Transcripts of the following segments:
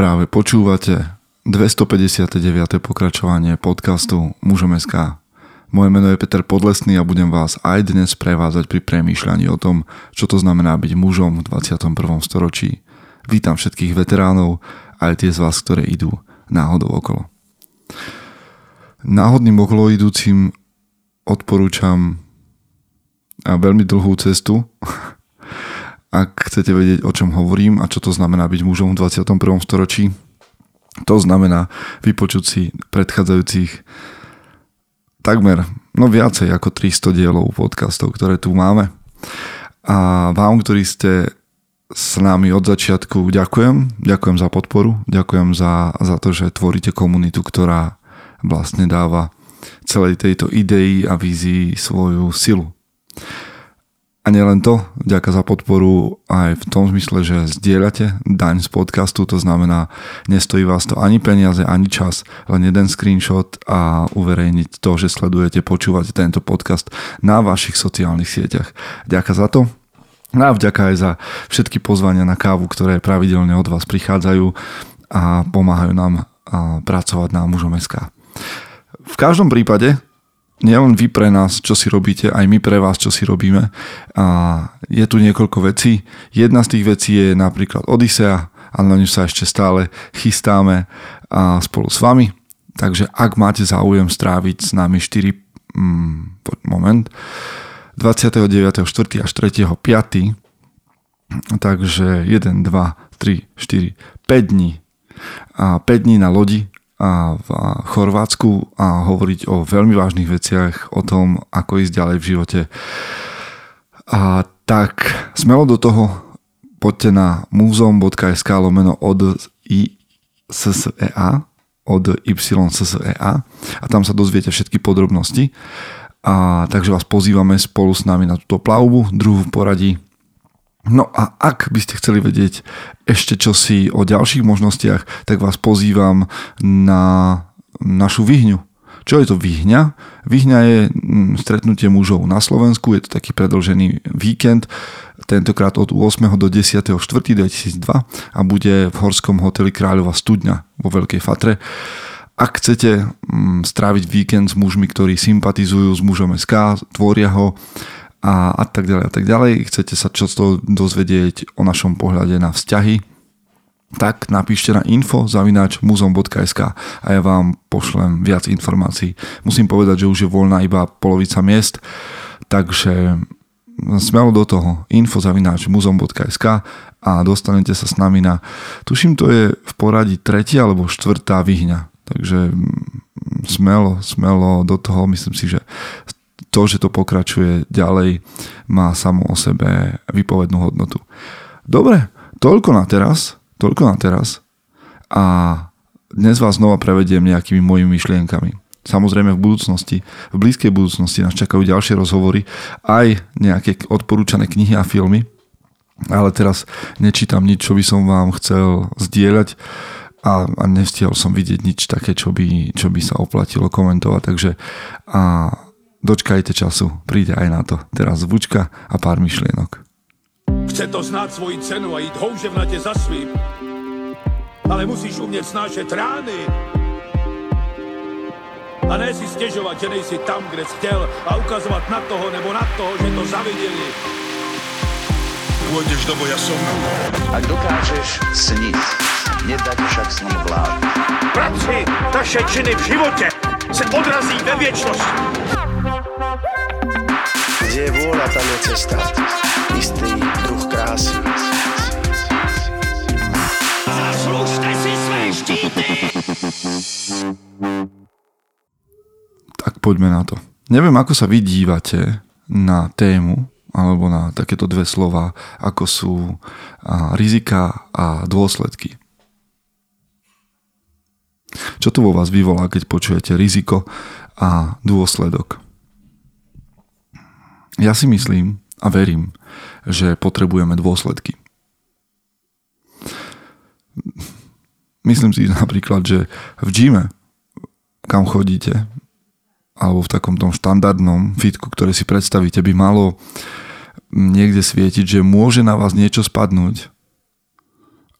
Práve počúvate 259. pokračovanie podcastu Mužom SK. Moje meno je Peter Podlesný a budem vás aj dnes prevázať pri premýšľaní o tom, čo to znamená byť mužom v 21. storočí. Vítam všetkých veteránov, aj tie z vás, ktoré idú náhodou okolo. Náhodným okolo idúcim odporúčam veľmi dlhú cestu, ak chcete vedieť, o čom hovorím a čo to znamená byť mužom v 21. storočí, to znamená vypočuť si predchádzajúcich takmer, no viacej ako 300 dielov podcastov, ktoré tu máme. A vám, ktorí ste s nami od začiatku, ďakujem. Ďakujem za podporu, ďakujem za, za to, že tvoríte komunitu, ktorá vlastne dáva celej tejto idei a vízii svoju silu. A nielen to, ďaká za podporu aj v tom zmysle, že zdieľate daň z podcastu, to znamená, nestojí vás to ani peniaze, ani čas, len jeden screenshot a uverejniť to, že sledujete, počúvate tento podcast na vašich sociálnych sieťach. Ďaká za to. No a vďaka aj za všetky pozvania na kávu, ktoré pravidelne od vás prichádzajú a pomáhajú nám pracovať na mužom SK. V každom prípade nielen vy pre nás, čo si robíte, aj my pre vás, čo si robíme. A je tu niekoľko vecí. Jedna z tých vecí je napríklad Odisea, a na ňu sa ešte stále chystáme a spolu s vami. Takže ak máte záujem stráviť s nami 4 mm, moment 29.4. až 3.5. Takže 1, 2, 3, 4, 5 dní a 5 dní na lodi v Chorvátsku a hovoriť o veľmi vážnych veciach, o tom, ako ísť ďalej v živote. A tak smelo do toho, poďte na muzom.sk lomeno od ISSEA od YSSEA a tam sa dozviete všetky podrobnosti. A takže vás pozývame spolu s nami na túto plavbu, druhú v poradí No a ak by ste chceli vedieť ešte čosi o ďalších možnostiach, tak vás pozývam na našu vyhňu. Čo je to vyhňa? Vyhňa je mm, stretnutie mužov na Slovensku, je to taký predlžený víkend, tentokrát od 8. do 10.4.2002 a bude v horskom hoteli Kráľova studňa vo Veľkej Fatre. Ak chcete mm, stráviť víkend s mužmi, ktorí sympatizujú s mužom SK, tvoria ho, a, a tak ďalej a tak ďalej. Chcete sa čo to dozvedieť o našom pohľade na vzťahy, tak napíšte na info zavináč muzom.sk a ja vám pošlem viac informácií. Musím povedať, že už je voľná iba polovica miest, takže smelo do toho info zavináč muzom.sk a dostanete sa s nami na, tuším to je v poradí tretia alebo štvrtá vyhňa. Takže smelo, smelo do toho, myslím si, že to, že to pokračuje ďalej, má samo o sebe vypovednú hodnotu. Dobre, toľko na teraz, toľko na teraz a dnes vás znova prevediem nejakými mojimi myšlienkami. Samozrejme v budúcnosti, v blízkej budúcnosti nás čakajú ďalšie rozhovory, aj nejaké odporúčané knihy a filmy, ale teraz nečítam nič, čo by som vám chcel zdieľať a, a nestihol som vidieť nič také, čo by, čo by sa oplatilo komentovať, takže a Dočkajte času, príde aj na to. Teraz zvučka a pár myšlienok. Chce to znát svoji cenu a jít houževnatě za svým. Ale musíš umět snášet rány. A ne si stěžovat, že nejsi tam, kde jsi chtěl a ukazovat na toho nebo na toho, že to zaviděli. Pôjdeš do boja som. Ak dokážeš sniť, nedať však sním vlád. Práci, taše činy v životě se odrazí ve věčnosti. Kde je vôľa, tam je cesta. Istý druh krásy. Zaslužte si své štíty! Tak poďme na to. Neviem, ako sa vy dívate na tému, alebo na takéto dve slova, ako sú a, rizika a dôsledky. Čo to vo vás vyvolá, keď počujete riziko a dôsledok? Ja si myslím a verím, že potrebujeme dôsledky. Myslím si napríklad, že v gyme, kam chodíte, alebo v takom tom štandardnom fitku, ktoré si predstavíte, by malo niekde svietiť, že môže na vás niečo spadnúť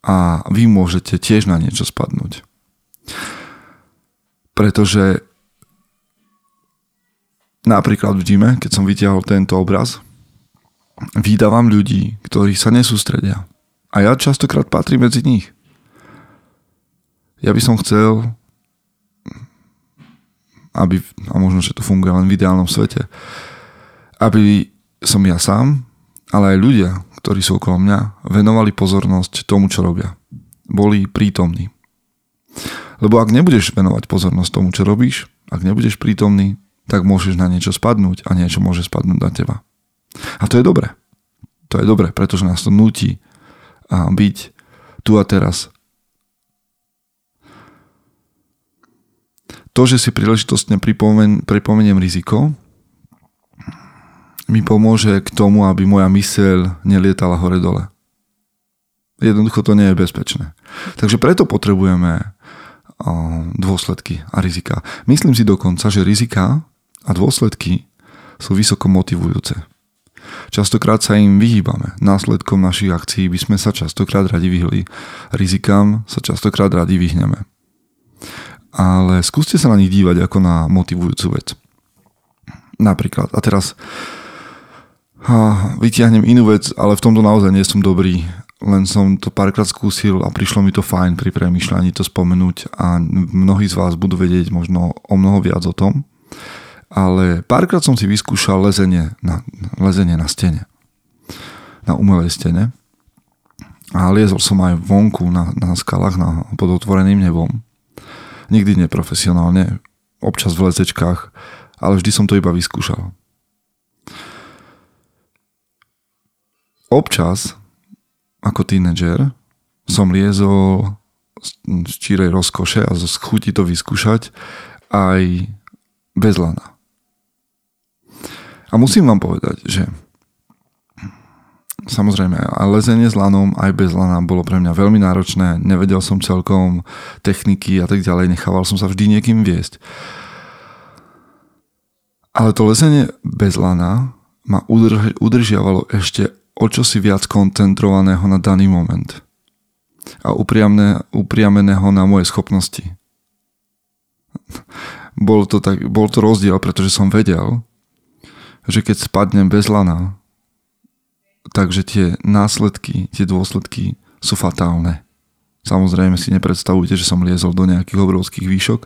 a vy môžete tiež na niečo spadnúť. Pretože napríklad v gyme, keď som vytiahol tento obraz, vydávam ľudí, ktorí sa nesústredia. A ja častokrát patrím medzi nich. Ja by som chcel, aby, a možno, že to funguje len v ideálnom svete, aby som ja sám, ale aj ľudia, ktorí sú okolo mňa, venovali pozornosť tomu, čo robia. Boli prítomní. Lebo ak nebudeš venovať pozornosť tomu, čo robíš, ak nebudeš prítomný, tak môžeš na niečo spadnúť a niečo môže spadnúť na teba. A to je dobré. To je dobré, pretože nás to nutí byť tu a teraz. To, že si príležitostne pripomen, pripomeniem riziko, mi pomôže k tomu, aby moja myseľ nelietala hore-dole. Jednoducho to nie je bezpečné. Takže preto potrebujeme dôsledky a rizika. Myslím si dokonca, že rizika a dôsledky sú vysoko motivujúce. Častokrát sa im vyhýbame. Následkom našich akcií by sme sa častokrát radi vyhli. Rizikám sa častokrát radi vyhneme. Ale skúste sa na nich dívať ako na motivujúcu vec. Napríklad, a teraz vytiahnem inú vec, ale v tomto naozaj nie som dobrý. Len som to párkrát skúsil a prišlo mi to fajn pri premyšľaní to spomenúť a mnohí z vás budú vedieť možno o mnoho viac o tom. Ale párkrát som si vyskúšal lezenie na, lezenie na stene. Na umelej stene. A liezol som aj vonku na, na skalách na, pod otvoreným nebom. Nikdy neprofesionálne, občas v lezečkách, ale vždy som to iba vyskúšal. občas ako tínedžer som liezol z čírej rozkoše a z chuti to vyskúšať aj bez lana. A musím vám povedať, že samozrejme aj lezenie s lanom, aj bez lana bolo pre mňa veľmi náročné, nevedel som celkom techniky a tak ďalej, nechával som sa vždy niekým viesť. Ale to lezenie bez lana ma udržiavalo ešte o čosi viac koncentrovaného na daný moment a upriamne, upriameného na moje schopnosti. Bol to, tak, bol to rozdiel, pretože som vedel, že keď spadnem bez lana, takže tie následky, tie dôsledky sú fatálne. Samozrejme si nepredstavujte, že som liezol do nejakých obrovských výšok,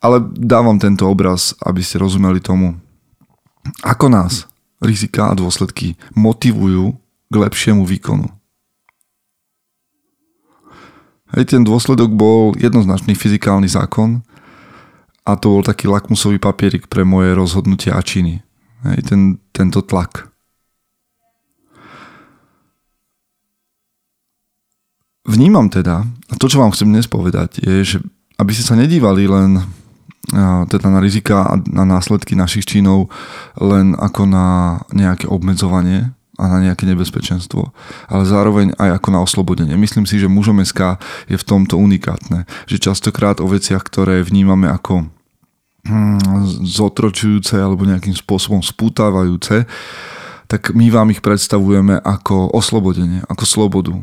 ale dávam tento obraz, aby ste rozumeli tomu, ako nás rizika a dôsledky motivujú k lepšiemu výkonu. Hej, ten dôsledok bol jednoznačný fyzikálny zákon a to bol taký lakmusový papierik pre moje rozhodnutia a činy. Hej, ten, tento tlak. Vnímam teda, a to, čo vám chcem dnes povedať, je, že aby ste sa nedívali len teda na rizika a na následky našich činov len ako na nejaké obmedzovanie a na nejaké nebezpečenstvo, ale zároveň aj ako na oslobodenie. Myslím si, že mužom SK je v tomto unikátne, že častokrát o veciach, ktoré vnímame ako zotročujúce alebo nejakým spôsobom spútavajúce, tak my vám ich predstavujeme ako oslobodenie, ako slobodu,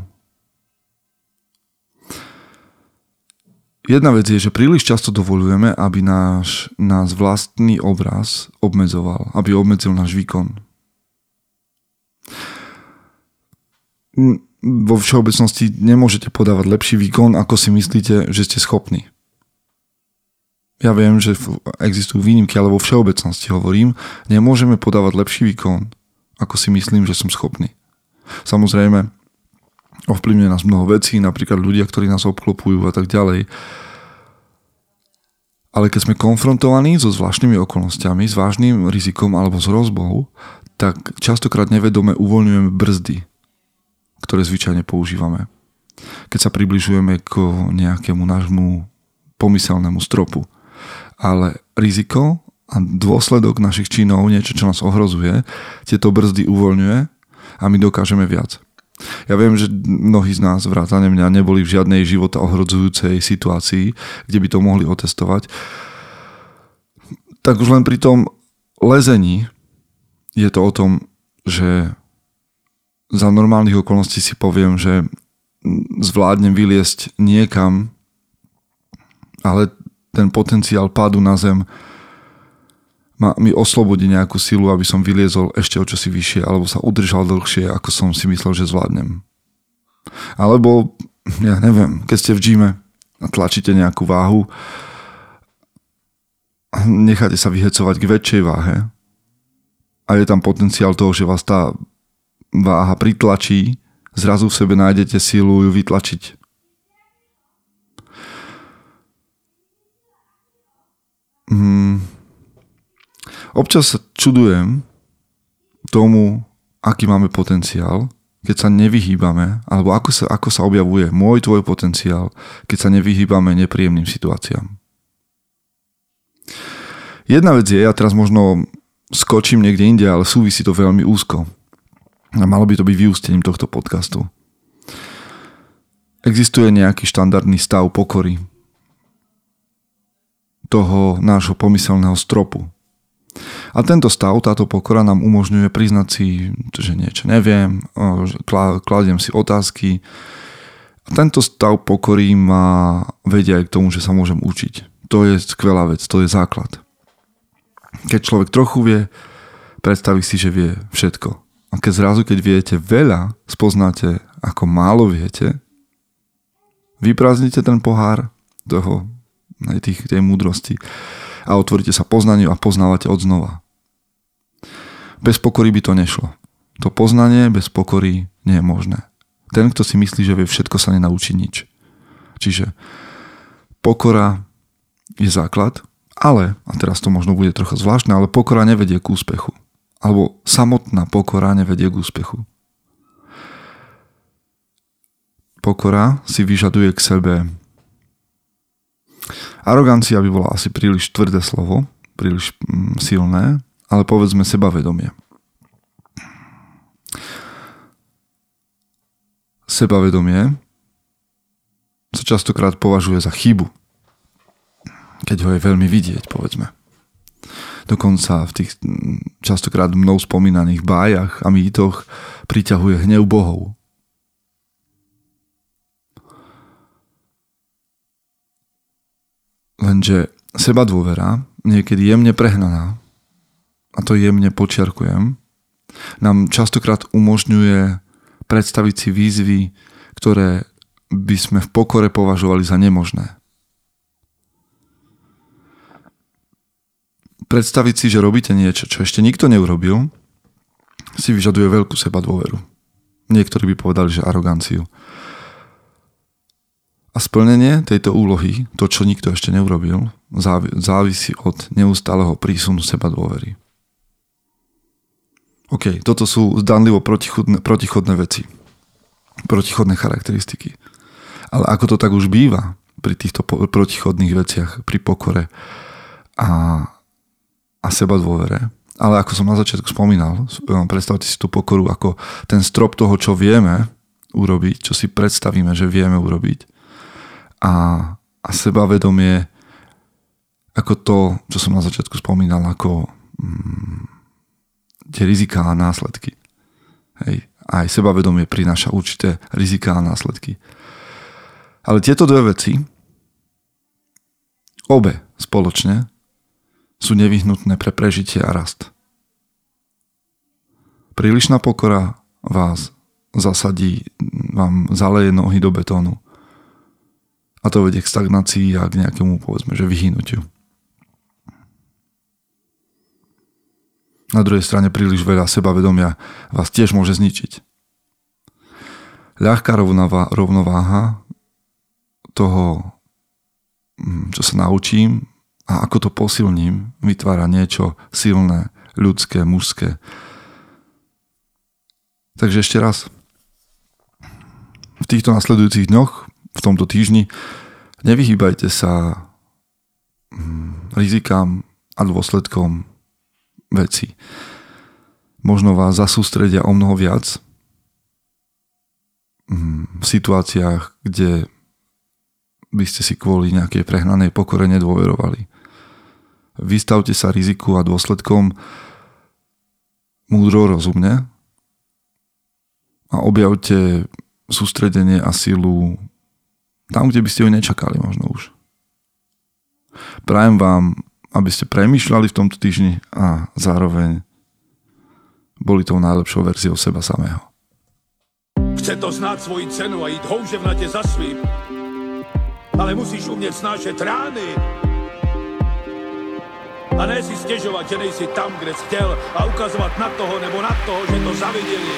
Jedna vec je, že príliš často dovolujeme, aby náš, náš vlastný obraz obmedzoval, aby obmedzil náš výkon. Vo všeobecnosti nemôžete podávať lepší výkon, ako si myslíte, že ste schopní. Ja viem, že existujú výnimky, ale vo všeobecnosti hovorím, nemôžeme podávať lepší výkon, ako si myslím, že som schopný. Samozrejme, ovplyvňuje nás mnoho vecí, napríklad ľudia, ktorí nás obklopujú a tak ďalej. Ale keď sme konfrontovaní so zvláštnymi okolnostiami, s vážnym rizikom alebo s hrozbou, tak častokrát nevedome uvoľňujeme brzdy, ktoré zvyčajne používame. Keď sa približujeme k nejakému nášmu pomyselnému stropu. Ale riziko a dôsledok našich činov, niečo, čo nás ohrozuje, tieto brzdy uvoľňuje a my dokážeme viac. Ja viem, že mnohí z nás, vrátane mňa, neboli v žiadnej života ohrodzujúcej situácii, kde by to mohli otestovať. Tak už len pri tom lezení je to o tom, že za normálnych okolností si poviem, že zvládnem vyliesť niekam, ale ten potenciál pádu na zem ma, mi oslobodí nejakú silu, aby som vyliezol ešte o čosi vyššie alebo sa udržal dlhšie, ako som si myslel, že zvládnem. Alebo, ja neviem, keď ste v gyme a tlačíte nejakú váhu, necháte sa vyhecovať k väčšej váhe a je tam potenciál toho, že vás tá váha pritlačí, zrazu v sebe nájdete silu ju vytlačiť. Hmm Občas sa čudujem tomu, aký máme potenciál, keď sa nevyhýbame, alebo ako sa, ako sa objavuje môj, tvoj potenciál, keď sa nevyhýbame nepríjemným situáciám. Jedna vec je, ja teraz možno skočím niekde inde, ale súvisí to veľmi úzko. A malo by to byť vyústením tohto podcastu. Existuje nejaký štandardný stav pokory toho nášho pomyselného stropu, a tento stav, táto pokora nám umožňuje priznať si, že niečo neviem, kladiem si otázky. A tento stav pokory ma vedia aj k tomu, že sa môžem učiť. To je skvelá vec, to je základ. Keď človek trochu vie, predstaví si, že vie všetko. A keď zrazu, keď viete veľa, spoznáte, ako málo viete, vyprázdnite ten pohár toho, tých, tej múdrosti a otvoríte sa poznaniu a poznávate od znova. Bez pokory by to nešlo. To poznanie bez pokory nie je možné. Ten, kto si myslí, že vie všetko, sa nenaučí nič. Čiže pokora je základ, ale, a teraz to možno bude trocha zvláštne, ale pokora nevedie k úspechu. Alebo samotná pokora nevedie k úspechu. Pokora si vyžaduje k sebe Arogancia by bola asi príliš tvrdé slovo, príliš mm, silné, ale povedzme sebavedomie. Sebavedomie sa častokrát považuje za chybu, keď ho je veľmi vidieť, povedzme. Dokonca v tých mm, častokrát mnou spomínaných bájach a mýtoch priťahuje hnev bohov. Lenže seba dôvera, niekedy jemne prehnaná, a to jemne počiarkujem, nám častokrát umožňuje predstaviť si výzvy, ktoré by sme v pokore považovali za nemožné. Predstaviť si, že robíte niečo, čo ešte nikto neurobil, si vyžaduje veľkú seba dôveru. Niektorí by povedali, že aroganciu. A splnenie tejto úlohy, to čo nikto ešte neurobil, závisí od neustáleho prísunu seba dôvery. OK, toto sú zdanlivo protichodné, protichodné veci. Protichodné charakteristiky. Ale ako to tak už býva pri týchto protichodných veciach, pri pokore a, a seba dôvere, ale ako som na začiatku spomínal, predstavte si tú pokoru ako ten strop toho, čo vieme urobiť, čo si predstavíme, že vieme urobiť a, a sebavedomie ako to, čo som na začiatku spomínal, ako mm, tie riziká a následky. Hej. Aj sebavedomie prináša určité riziká a následky. Ale tieto dve veci, obe spoločne, sú nevyhnutné pre prežitie a rast. Prílišná pokora vás zasadí, vám zaleje nohy do betónu a to vedie k stagnácii a k nejakému, povedzme, že vyhnutiu. Na druhej strane príliš veľa sebavedomia vás tiež môže zničiť. Ľahká rovnováha toho, mm, čo sa naučím a ako to posilním, vytvára niečo silné, ľudské, mužské. Takže ešte raz. V týchto nasledujúcich dňoch v tomto týždni, nevyhýbajte sa mm, rizikám a dôsledkom veci. Možno vás zasústredia o mnoho viac mm, v situáciách, kde by ste si kvôli nejakej prehnanej pokore nedôverovali. Vystavte sa riziku a dôsledkom múdro, rozumne a objavte sústredenie a silu tam, kde by ste ju nečakali možno už. Prajem vám, aby ste premýšľali v tomto týždni a zároveň boli tou najlepšou verziou seba samého. Chce to znát svoji cenu a jít houževnatě za svým. Ale musíš umět snášet rány. A ne si stěžovat, že nejsi tam, kde jsi chtěl a ukazovat na toho nebo na toho, že to zaviděli.